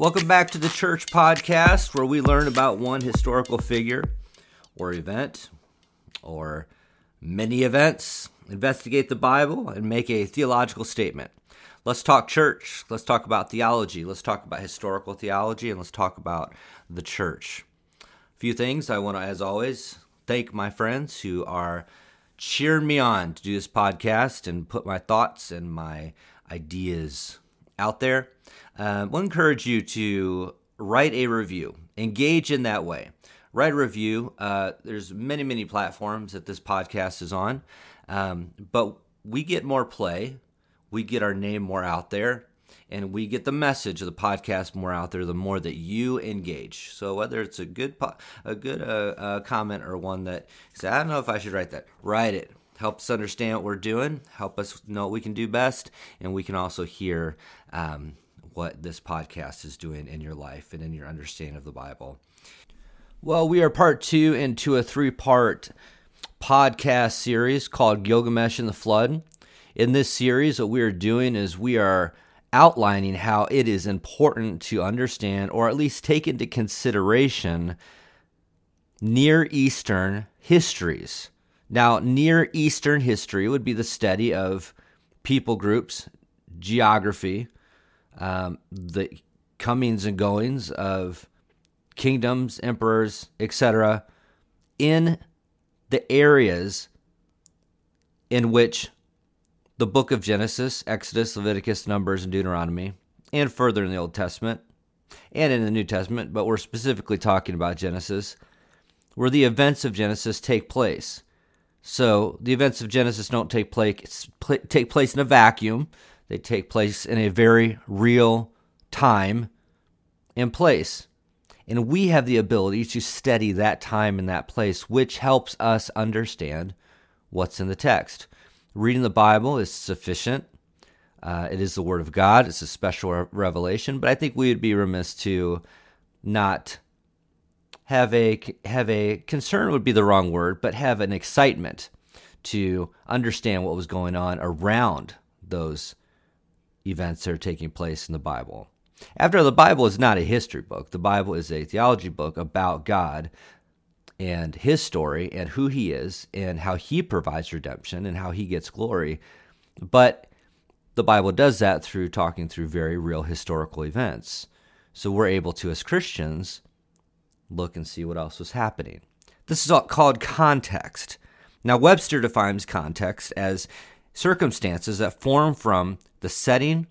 Welcome back to the Church Podcast, where we learn about one historical figure or event or many events, investigate the Bible, and make a theological statement. Let's talk church. Let's talk about theology. Let's talk about historical theology, and let's talk about the church. A few things I want to, as always, thank my friends who are cheering me on to do this podcast and put my thoughts and my ideas out there. Uh, we'll encourage you to write a review, engage in that way. Write a review. Uh, there's many, many platforms that this podcast is on, um, but we get more play, we get our name more out there, and we get the message of the podcast more out there. The more that you engage. So whether it's a good, po- a good uh, uh, comment or one that say, I don't know if I should write that, write it help us understand what we're doing, help us know what we can do best, and we can also hear um, what this podcast is doing in your life and in your understanding of the Bible. Well, we are part two into a three part podcast series called Gilgamesh and the Flood. In this series, what we are doing is we are outlining how it is important to understand or at least take into consideration Near Eastern histories now, Near Eastern history would be the study of people groups, geography, um, the comings and goings of kingdoms, emperors, etc., in the areas in which the book of Genesis, Exodus, Leviticus, Numbers, and Deuteronomy, and further in the Old Testament and in the New Testament, but we're specifically talking about Genesis, where the events of Genesis take place. So the events of Genesis don't take place take place in a vacuum. They take place in a very real time and place. And we have the ability to study that time and that place, which helps us understand what's in the text. Reading the Bible is sufficient. Uh, it is the Word of God. It's a special revelation, but I think we would be remiss to not have a have a concern would be the wrong word, but have an excitement to understand what was going on around those events that are taking place in the Bible. After the Bible is not a history book, the Bible is a theology book about God and his story and who he is and how he provides redemption and how he gets glory. But the Bible does that through talking through very real historical events. So we're able to, as Christians, look and see what else was happening. This is all called context. Now, Webster defines context as circumstances that form from the setting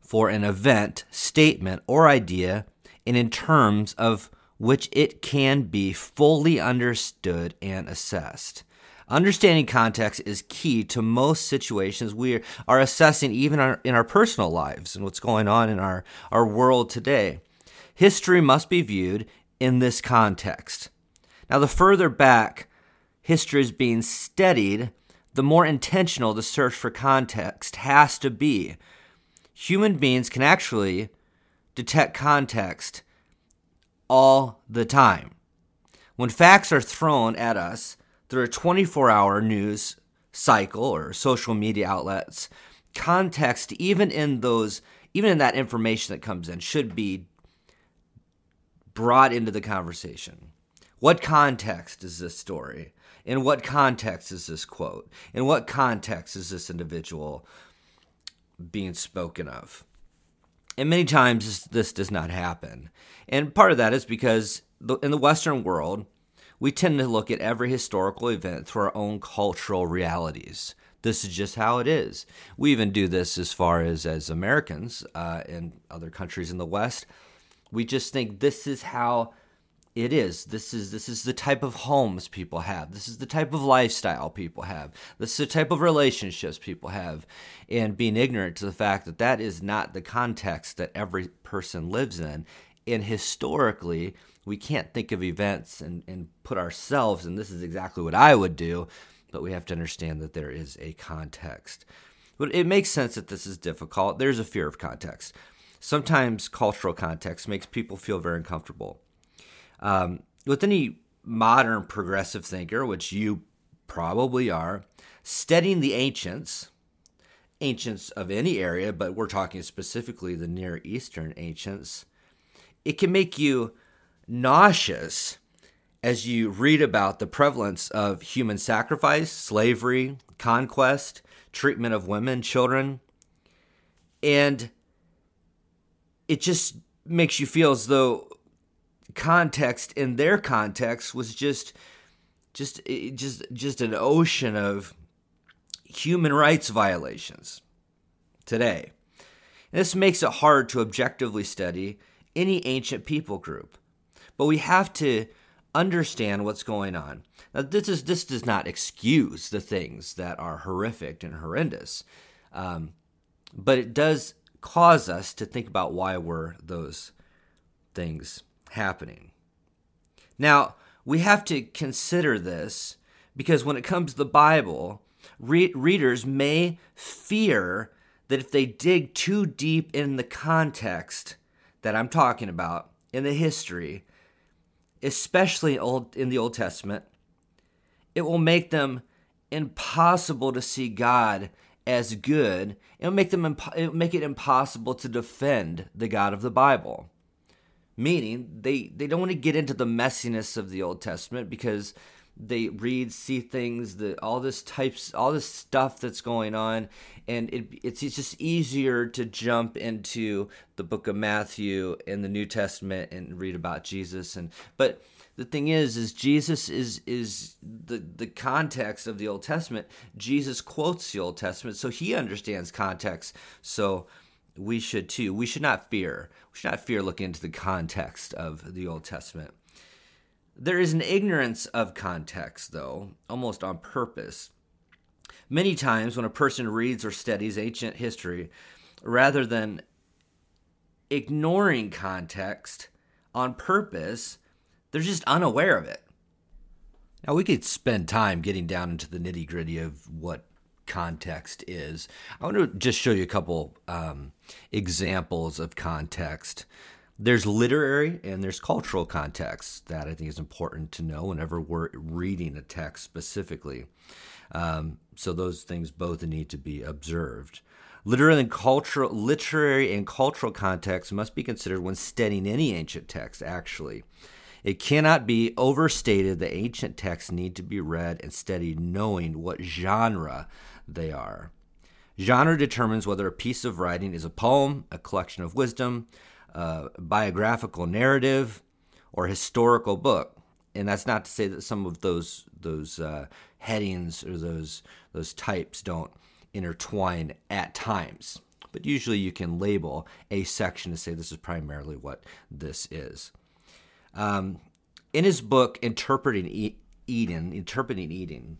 for an event, statement, or idea, and in terms of which it can be fully understood and assessed. Understanding context is key to most situations we are assessing, even in our personal lives and what's going on in our, our world today. History must be viewed in this context. Now, the further back history is being studied, the more intentional the search for context has to be. Human beings can actually detect context all the time. When facts are thrown at us through a 24 hour news cycle or social media outlets, context, even in those, even in that information that comes in, should be brought into the conversation. What context is this story? In what context is this quote? In what context is this individual being spoken of? And many times this does not happen. And part of that is because in the Western world, we tend to look at every historical event through our own cultural realities. This is just how it is. We even do this as far as as Americans uh, in other countries in the West. We just think this is how it is. This is this is the type of homes people have. This is the type of lifestyle people have. This is the type of relationships people have, and being ignorant to the fact that that is not the context that every person lives in. And historically, we can't think of events and, and put ourselves, and this is exactly what I would do, but we have to understand that there is a context. But it makes sense that this is difficult. There's a fear of context sometimes cultural context makes people feel very uncomfortable. Um, with any modern progressive thinker, which you probably are, studying the ancients ancients of any area, but we're talking specifically the Near Eastern ancients, it can make you nauseous as you read about the prevalence of human sacrifice, slavery, conquest, treatment of women, children, and it just makes you feel as though context in their context was just just just just an ocean of human rights violations today. And this makes it hard to objectively study any ancient people group. But we have to understand what's going on. Now, this is this does not excuse the things that are horrific and horrendous, um, but it does cause us to think about why were those things happening. Now, we have to consider this because when it comes to the Bible, re- readers may fear that if they dig too deep in the context that I'm talking about, in the history, especially old, in the Old Testament, it will make them impossible to see God as good. It'll make them impo- it'll make it impossible to defend the God of the Bible. Meaning they, they don't want to get into the messiness of the Old Testament because they read, see things, the all this types, all this stuff that's going on, and it, it's, it's just easier to jump into the book of Matthew and the New Testament and read about Jesus. And but the thing is, is Jesus is is the the context of the Old Testament. Jesus quotes the Old Testament, so he understands context. So we should too. We should not fear. We should not fear looking into the context of the Old Testament. There is an ignorance of context, though, almost on purpose. Many times, when a person reads or studies ancient history, rather than ignoring context on purpose, they're just unaware of it. Now, we could spend time getting down into the nitty gritty of what context is. I want to just show you a couple um, examples of context there's literary and there's cultural context that I think is important to know whenever we're reading a text specifically. Um, so those things both need to be observed. Literary and cultural, literary and cultural context must be considered when studying any ancient text. Actually, it cannot be overstated that ancient texts need to be read and studied, knowing what genre they are. Genre determines whether a piece of writing is a poem, a collection of wisdom, a biographical narrative or historical book. And that's not to say that some of those those uh, headings or those those types don't intertwine at times. But usually you can label a section to say this is primarily what this is. Um, in his book Interpreting Eden, Interpreting Eden,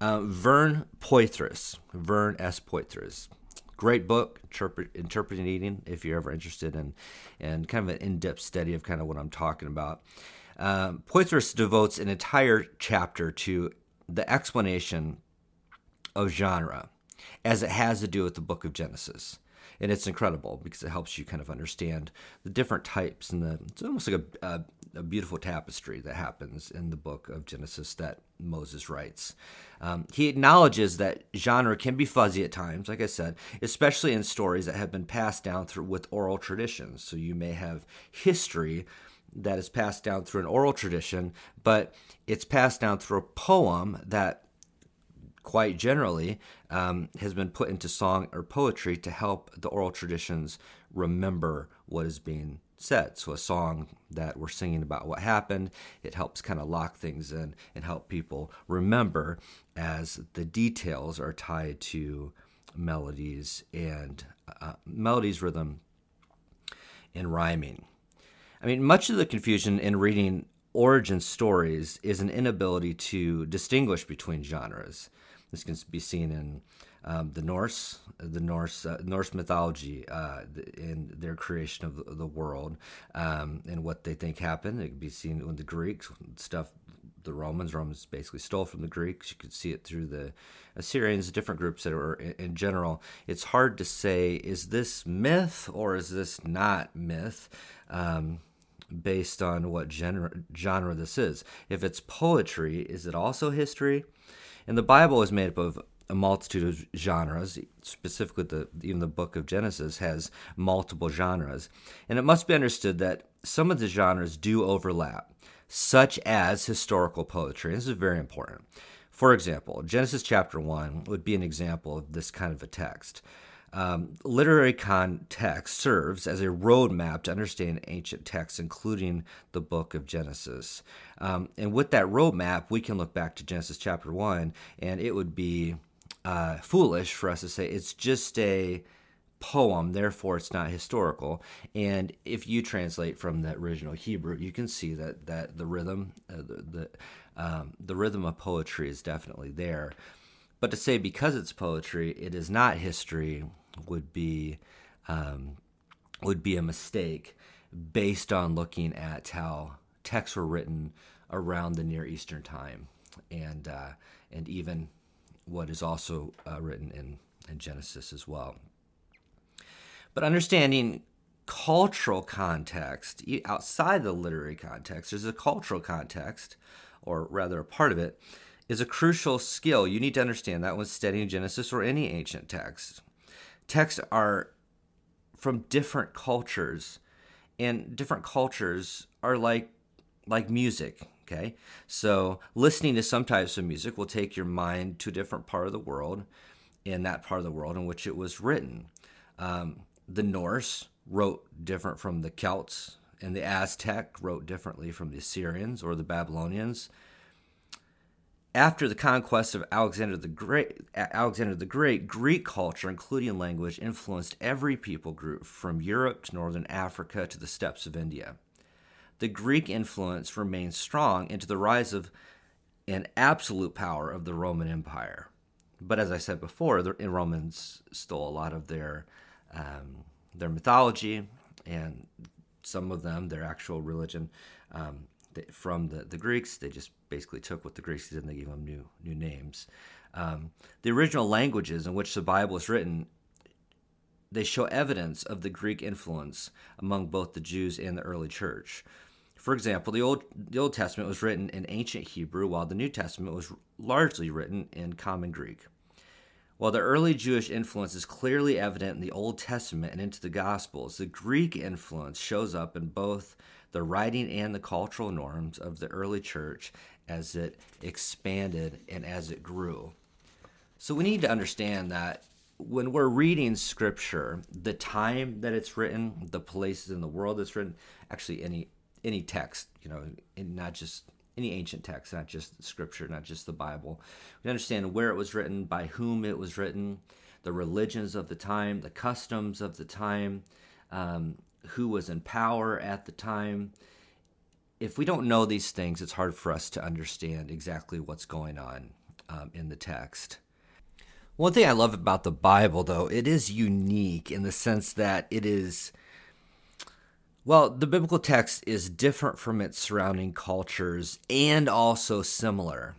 uh, Vern Poythress, Vern S. Poythress, great book, Interpret, Interpreting Eden, if you're ever interested in, and kind of an in-depth study of kind of what I'm talking about. Um, Poythress devotes an entire chapter to the explanation of genre as it has to do with the book of Genesis. And it's incredible because it helps you kind of understand the different types and the it's almost like a, a, a beautiful tapestry that happens in the book of Genesis that Moses writes. Um, he acknowledges that genre can be fuzzy at times, like I said, especially in stories that have been passed down through with oral traditions. So you may have history that is passed down through an oral tradition, but it's passed down through a poem that quite generally um, has been put into song or poetry to help the oral traditions remember what is being said. So, a song that we're singing about what happened, it helps kind of lock things in and help people remember as the details are tied to melodies and uh, melodies, rhythm, and rhyming. I mean, much of the confusion in reading origin stories is an inability to distinguish between genres. This can be seen in um, the Norse, the Norse, uh, Norse mythology, uh, in their creation of the, world, um, and what they think happened. It can be seen in the Greeks stuff. The Romans, Romans basically stole from the Greeks. You could see it through the Assyrians, different groups that in, in general. It's hard to say is this myth or is this not myth. Um, based on what genre, genre this is. If it's poetry, is it also history? And the Bible is made up of a multitude of genres. Specifically, the even the book of Genesis has multiple genres, and it must be understood that some of the genres do overlap, such as historical poetry. This is very important. For example, Genesis chapter one would be an example of this kind of a text. Um, literary context serves as a roadmap to understand ancient texts, including the book of Genesis. Um, and with that roadmap, we can look back to Genesis chapter 1, and it would be uh, foolish for us to say it's just a poem, therefore it's not historical. And if you translate from the original Hebrew, you can see that, that the rhythm, uh, the, the, um, the rhythm of poetry is definitely there. But to say because it's poetry, it is not history would be um, would be a mistake based on looking at how texts were written around the Near Eastern time, and uh, and even what is also uh, written in, in Genesis as well. But understanding cultural context outside the literary context, there's a cultural context, or rather a part of it, is a crucial skill. You need to understand that when studying Genesis or any ancient text. Texts are from different cultures, and different cultures are like like music. Okay, so listening to some types of music will take your mind to a different part of the world, in that part of the world in which it was written. Um, the Norse wrote different from the Celts, and the Aztec wrote differently from the Assyrians or the Babylonians after the conquest of Alexander the Great, Alexander the Great, Greek culture, including language, influenced every people group from Europe to northern Africa to the steppes of India. The Greek influence remained strong into the rise of an absolute power of the Roman Empire. But as I said before, the Romans stole a lot of their um, their mythology and some of them their actual religion. Um, from the, the Greeks. They just basically took what the Greeks did and they gave them new new names. Um, the original languages in which the Bible is written, they show evidence of the Greek influence among both the Jews and the early church. For example, the Old, the Old Testament was written in ancient Hebrew, while the New Testament was largely written in Common Greek. While the early Jewish influence is clearly evident in the Old Testament and into the Gospels, the Greek influence shows up in both the writing and the cultural norms of the early church as it expanded and as it grew. So we need to understand that when we're reading scripture, the time that it's written, the places in the world it's written, actually any any text, you know, not just any ancient text, not just scripture, not just the Bible. We understand where it was written, by whom it was written, the religions of the time, the customs of the time, um, who was in power at the time. If we don't know these things, it's hard for us to understand exactly what's going on um, in the text. One thing I love about the Bible, though, it is unique in the sense that it is, well, the biblical text is different from its surrounding cultures and also similar.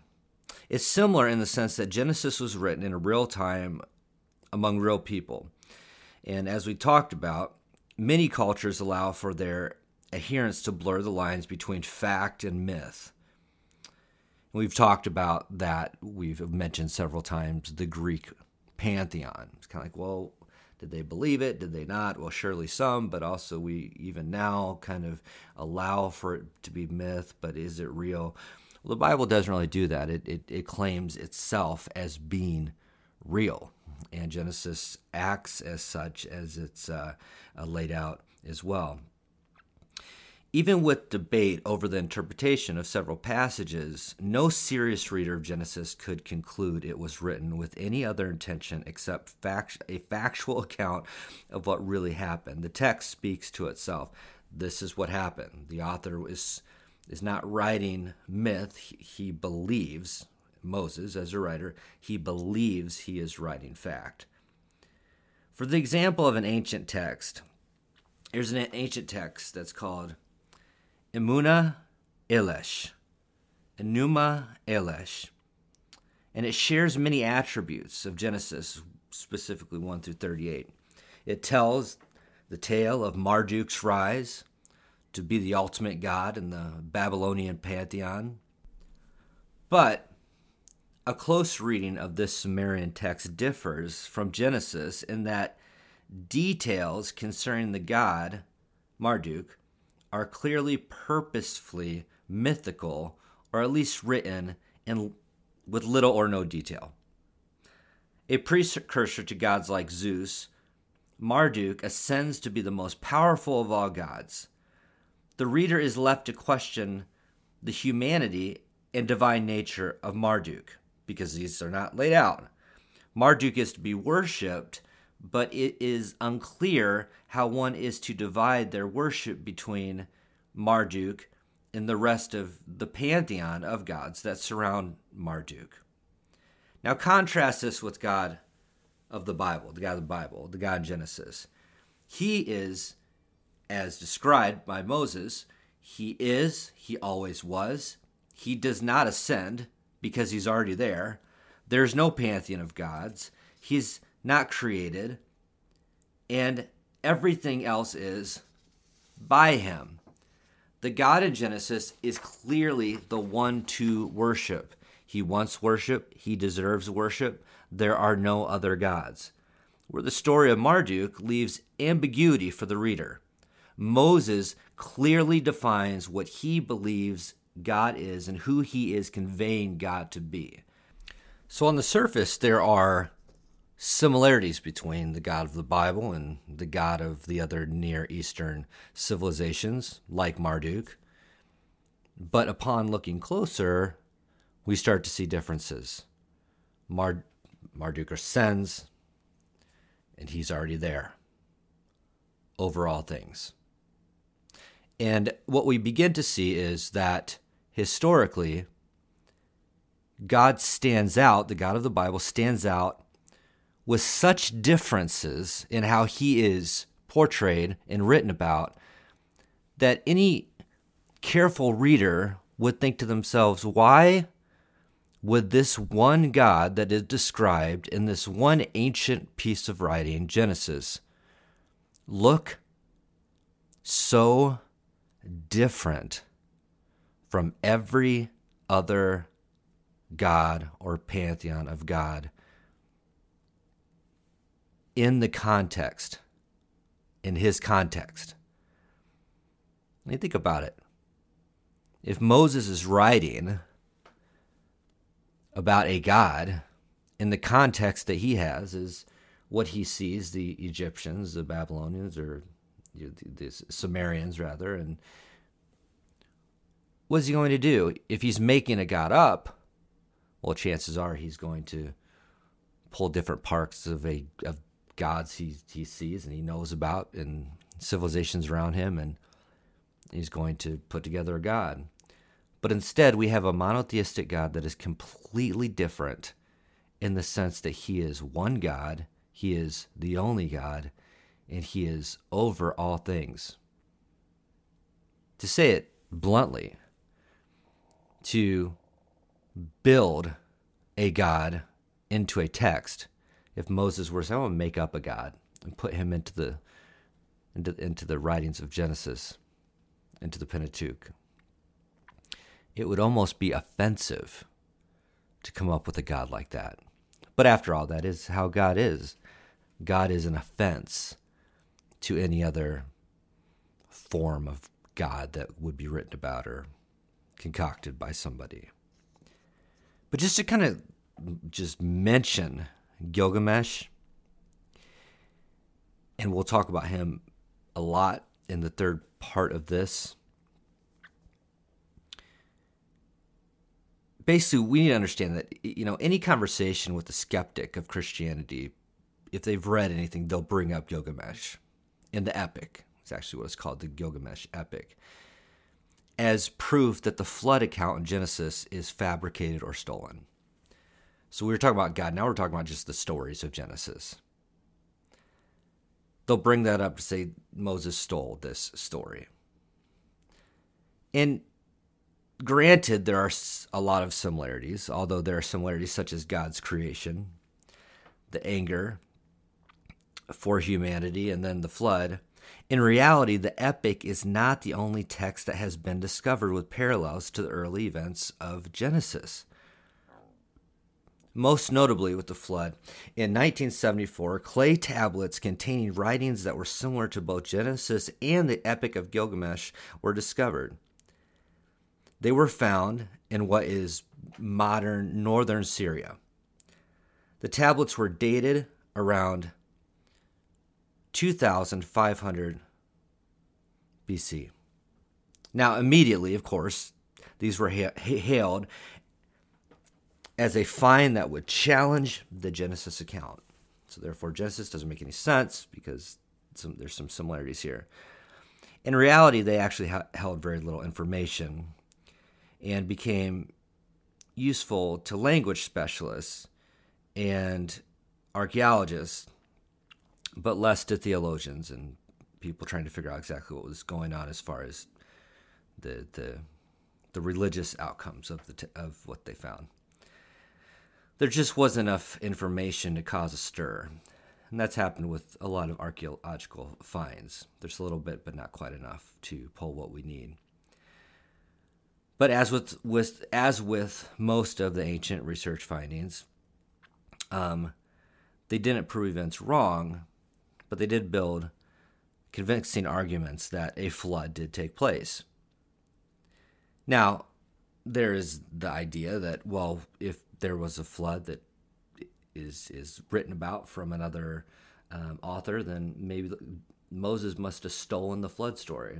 It's similar in the sense that Genesis was written in a real time among real people. And as we talked about, Many cultures allow for their adherents to blur the lines between fact and myth. We've talked about that. We've mentioned several times the Greek pantheon. It's kind of like, well, did they believe it? Did they not? Well, surely some, but also we even now kind of allow for it to be myth, but is it real? Well, the Bible doesn't really do that. It, it, it claims itself as being real and Genesis acts as such as it's uh, uh, laid out as well. Even with debate over the interpretation of several passages, no serious reader of Genesis could conclude it was written with any other intention except fact- a factual account of what really happened. The text speaks to itself. This is what happened. The author is is not writing myth. He, he believes Moses, as a writer, he believes he is writing fact. For the example of an ancient text, here's an ancient text that's called Emuna Elish. Enuma Elish. And it shares many attributes of Genesis, specifically 1 through 38. It tells the tale of Marduk's rise to be the ultimate god in the Babylonian pantheon. But a close reading of this Sumerian text differs from Genesis in that details concerning the god Marduk are clearly purposefully mythical or at least written in with little or no detail. A precursor to gods like Zeus, Marduk ascends to be the most powerful of all gods. The reader is left to question the humanity and divine nature of Marduk because these are not laid out. Marduk is to be worshipped, but it is unclear how one is to divide their worship between Marduk and the rest of the pantheon of gods that surround Marduk. Now, contrast this with God of the Bible, the God of the Bible, the God in Genesis. He is, as described by Moses, he is, he always was. He does not ascend because he's already there. There's no pantheon of gods. He's not created. And everything else is by him. The God in Genesis is clearly the one to worship. He wants worship, he deserves worship. There are no other gods. Where the story of Marduk leaves ambiguity for the reader. Moses clearly defines what he believes God is and who he is conveying God to be. So, on the surface, there are similarities between the God of the Bible and the God of the other Near Eastern civilizations, like Marduk. But upon looking closer, we start to see differences. Mard- Marduk ascends, and he's already there over all things. And what we begin to see is that historically, God stands out, the God of the Bible stands out with such differences in how he is portrayed and written about that any careful reader would think to themselves, why would this one God that is described in this one ancient piece of writing, Genesis, look so different from every other God or pantheon of God in the context, in his context. Let me think about it. If Moses is writing about a God in the context that he has, is what he sees the Egyptians, the Babylonians, or the Sumerians rather, and what's he going to do? If he's making a god up, well, chances are he's going to pull different parts of a of gods he he sees and he knows about and civilizations around him, and he's going to put together a god. But instead, we have a monotheistic God that is completely different in the sense that he is one God, he is the only God, and he is over all things. To say it bluntly, to build a God into a text, if Moses were to make up a God and put him into the into, into the writings of Genesis, into the Pentateuch, it would almost be offensive to come up with a God like that. But after all, that is how God is. God is an offense to any other form of God that would be written about or concocted by somebody. But just to kind of just mention Gilgamesh, and we'll talk about him a lot in the third part of this. Basically, we need to understand that you know any conversation with a skeptic of Christianity, if they've read anything, they'll bring up Gilgamesh in the epic. It's actually what it's called, the Gilgamesh epic, as proof that the flood account in Genesis is fabricated or stolen. So we were talking about God. Now we're talking about just the stories of Genesis. They'll bring that up to say Moses stole this story. And granted, there are a lot of similarities, although there are similarities such as God's creation, the anger, for humanity and then the flood. In reality, the epic is not the only text that has been discovered with parallels to the early events of Genesis. most notably with the flood. In 1974, clay tablets containing writings that were similar to both Genesis and the Epic of Gilgamesh were discovered. They were found in what is modern northern Syria. The tablets were dated around 2500 BC. Now, immediately, of course, these were ha- hailed as a find that would challenge the Genesis account. So, therefore, Genesis doesn't make any sense because some, there's some similarities here. In reality, they actually ha- held very little information and became useful to language specialists and archaeologists, but less to theologians and people trying to figure out exactly what was going on as far as the the the religious outcomes of the t- of what they found. There just wasn't enough information to cause a stir. And that's happened with a lot of archaeological finds. There's a little bit, but not quite enough to pull what we need. But as with, with as with most of the ancient research findings, um, they didn't prove events wrong, but they did build convincing arguments that a flood did take place. Now, there is the idea that well, if there was a flood that is is written about from another um, author, then maybe Moses must have stolen the flood story.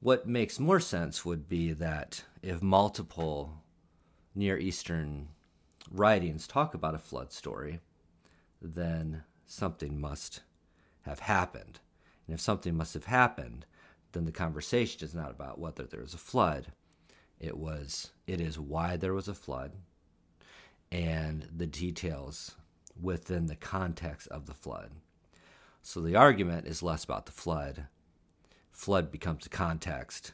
What makes more sense would be that if multiple Near Eastern writings talk about a flood story, then something must have happened. And if something must have happened, then the conversation is not about whether there was a flood. It was it is why there was a flood and the details within the context of the flood. So the argument is less about the flood. Flood becomes the context,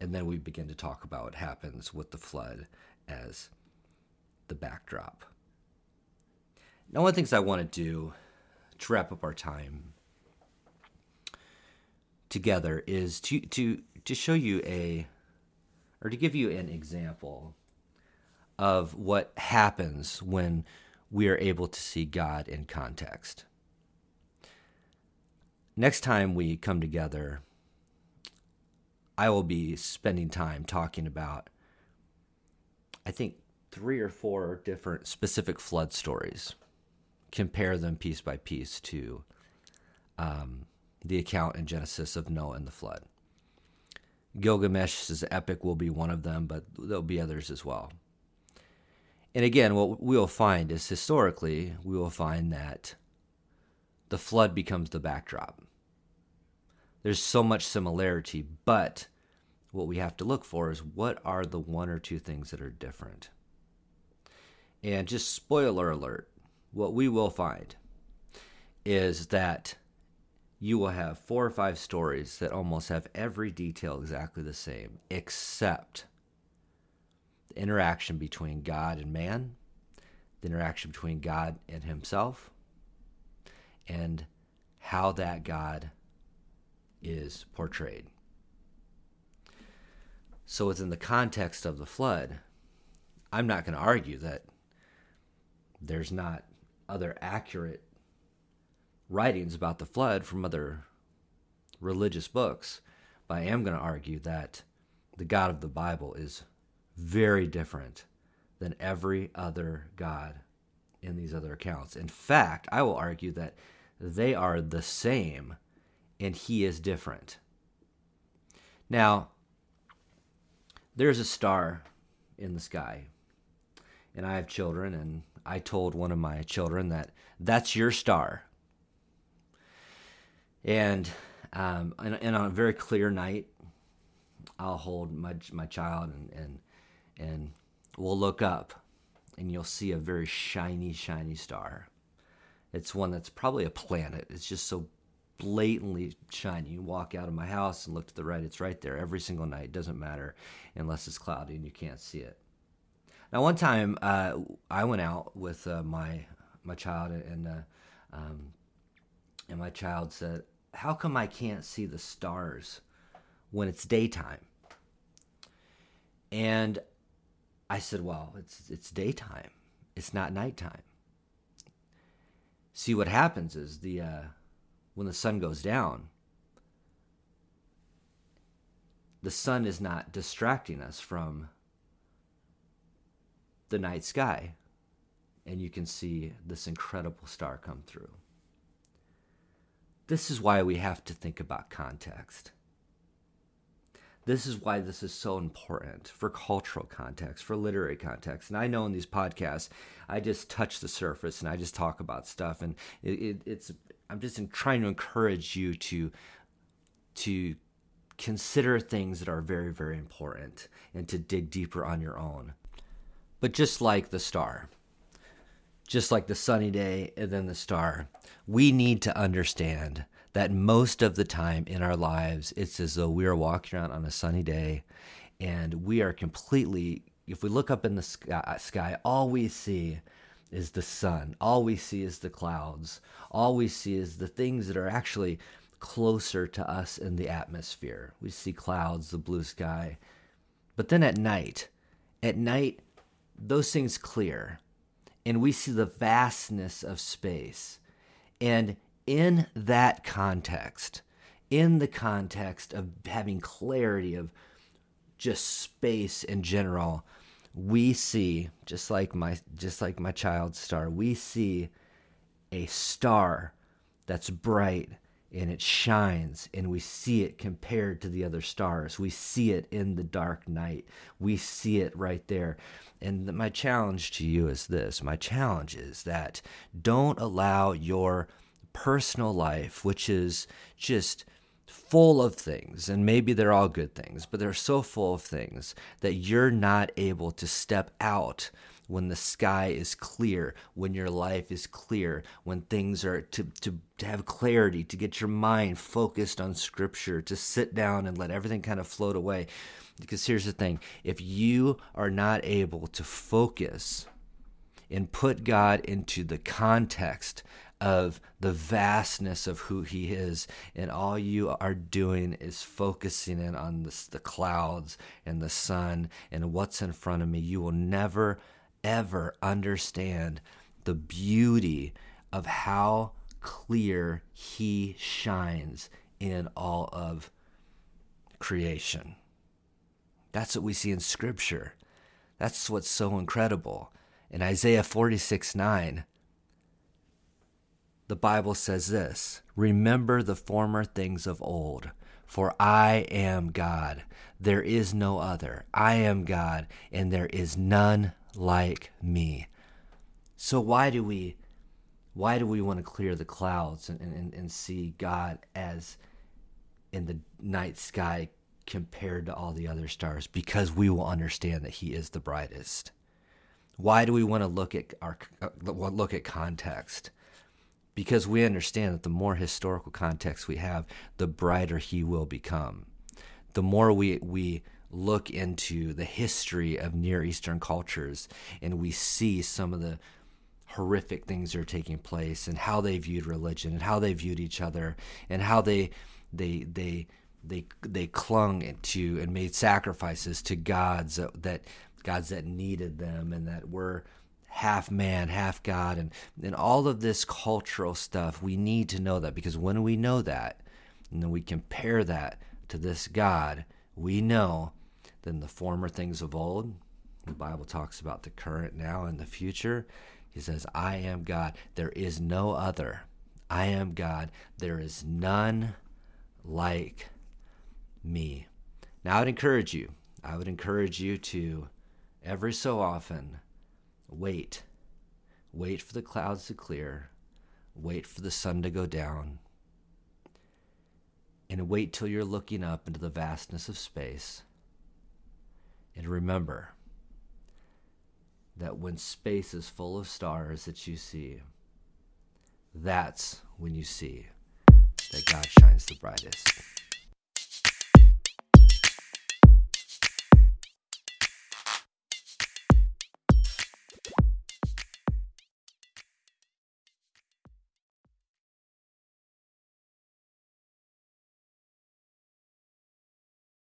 and then we begin to talk about what happens with the flood as the backdrop. Now, one of the things I want to do to wrap up our time together is to to to show you a or to give you an example of what happens when we are able to see God in context. Next time we come together, I will be spending time talking about, I think, three or four different specific flood stories. Compare them piece by piece to um, the account in Genesis of Noah and the flood. Gilgamesh's epic will be one of them, but there'll be others as well. And again, what we will find is historically, we will find that the flood becomes the backdrop. There's so much similarity, but what we have to look for is what are the one or two things that are different. And just spoiler alert, what we will find is that you will have four or five stories that almost have every detail exactly the same, except the interaction between God and man, the interaction between God and himself, and how that God is portrayed. So, within the context of the flood, I'm not going to argue that there's not other accurate writings about the flood from other religious books, but I am going to argue that the God of the Bible is very different than every other God in these other accounts. In fact, I will argue that they are the same and he is different. Now, there's a star in the sky, and I have children, and I told one of my children that that's your star. And, um, and, and on a very clear night, I'll hold my, my child and, and and we'll look up and you'll see a very shiny, shiny star. It's one that's probably a planet. It's just so blatantly shiny. You walk out of my house and look to the right, it's right there every single night. It doesn't matter unless it's cloudy and you can't see it. Now, one time uh, I went out with uh, my my child, and uh, um, and my child said, "How come I can't see the stars when it's daytime?" And I said, "Well, it's it's daytime." it's not nighttime. See what happens is the uh, when the sun goes down, the sun is not distracting us from the night sky, and you can see this incredible star come through. This is why we have to think about context. This is why this is so important for cultural context, for literary context. And I know in these podcasts, I just touch the surface and I just talk about stuff, and it, it, it's I'm just trying to encourage you to to consider things that are very very important and to dig deeper on your own. But just like the star, just like the sunny day and then the star, we need to understand that most of the time in our lives, it's as though we are walking around on a sunny day and we are completely, if we look up in the sky, sky all we see is the sun. All we see is the clouds. All we see is the things that are actually closer to us in the atmosphere. We see clouds, the blue sky. But then at night, at night, those things clear and we see the vastness of space. And in that context, in the context of having clarity of just space in general, we see just like my just like my child's star, we see a star that's bright and it shines and we see it compared to the other stars. We see it in the dark night. We see it right there. And my challenge to you is this my challenge is that don't allow your personal life, which is just full of things, and maybe they're all good things, but they're so full of things that you're not able to step out when the sky is clear, when your life is clear, when things are to, to, to have clarity, to get your mind focused on scripture, to sit down and let everything kind of float away. Because here's the thing if you are not able to focus and put God into the context of the vastness of who he is and all you are doing is focusing in on the, the clouds and the sun and what's in front of me you will never ever understand the beauty of how clear he shines in all of creation that's what we see in scripture that's what's so incredible in isaiah 46 9 the Bible says this Remember the former things of old, for I am God. There is no other. I am God, and there is none like me. So why do we why do we want to clear the clouds and, and, and see God as in the night sky compared to all the other stars? Because we will understand that He is the brightest. Why do we want to look at our uh, look at context? because we understand that the more historical context we have, the brighter he will become. The more we, we look into the history of Near Eastern cultures and we see some of the horrific things that are taking place and how they viewed religion and how they viewed each other and how they they they they they clung to and made sacrifices to gods that, gods that needed them and that were half man, half God, and, and all of this cultural stuff. We need to know that because when we know that, and then we compare that to this God, we know then the former things of old. The Bible talks about the current, now, and the future. He says, I am God. There is no other. I am God. There is none like me. Now, I would encourage you, I would encourage you to every so often Wait. Wait for the clouds to clear. Wait for the sun to go down. And wait till you're looking up into the vastness of space. And remember that when space is full of stars that you see, that's when you see that God shines the brightest.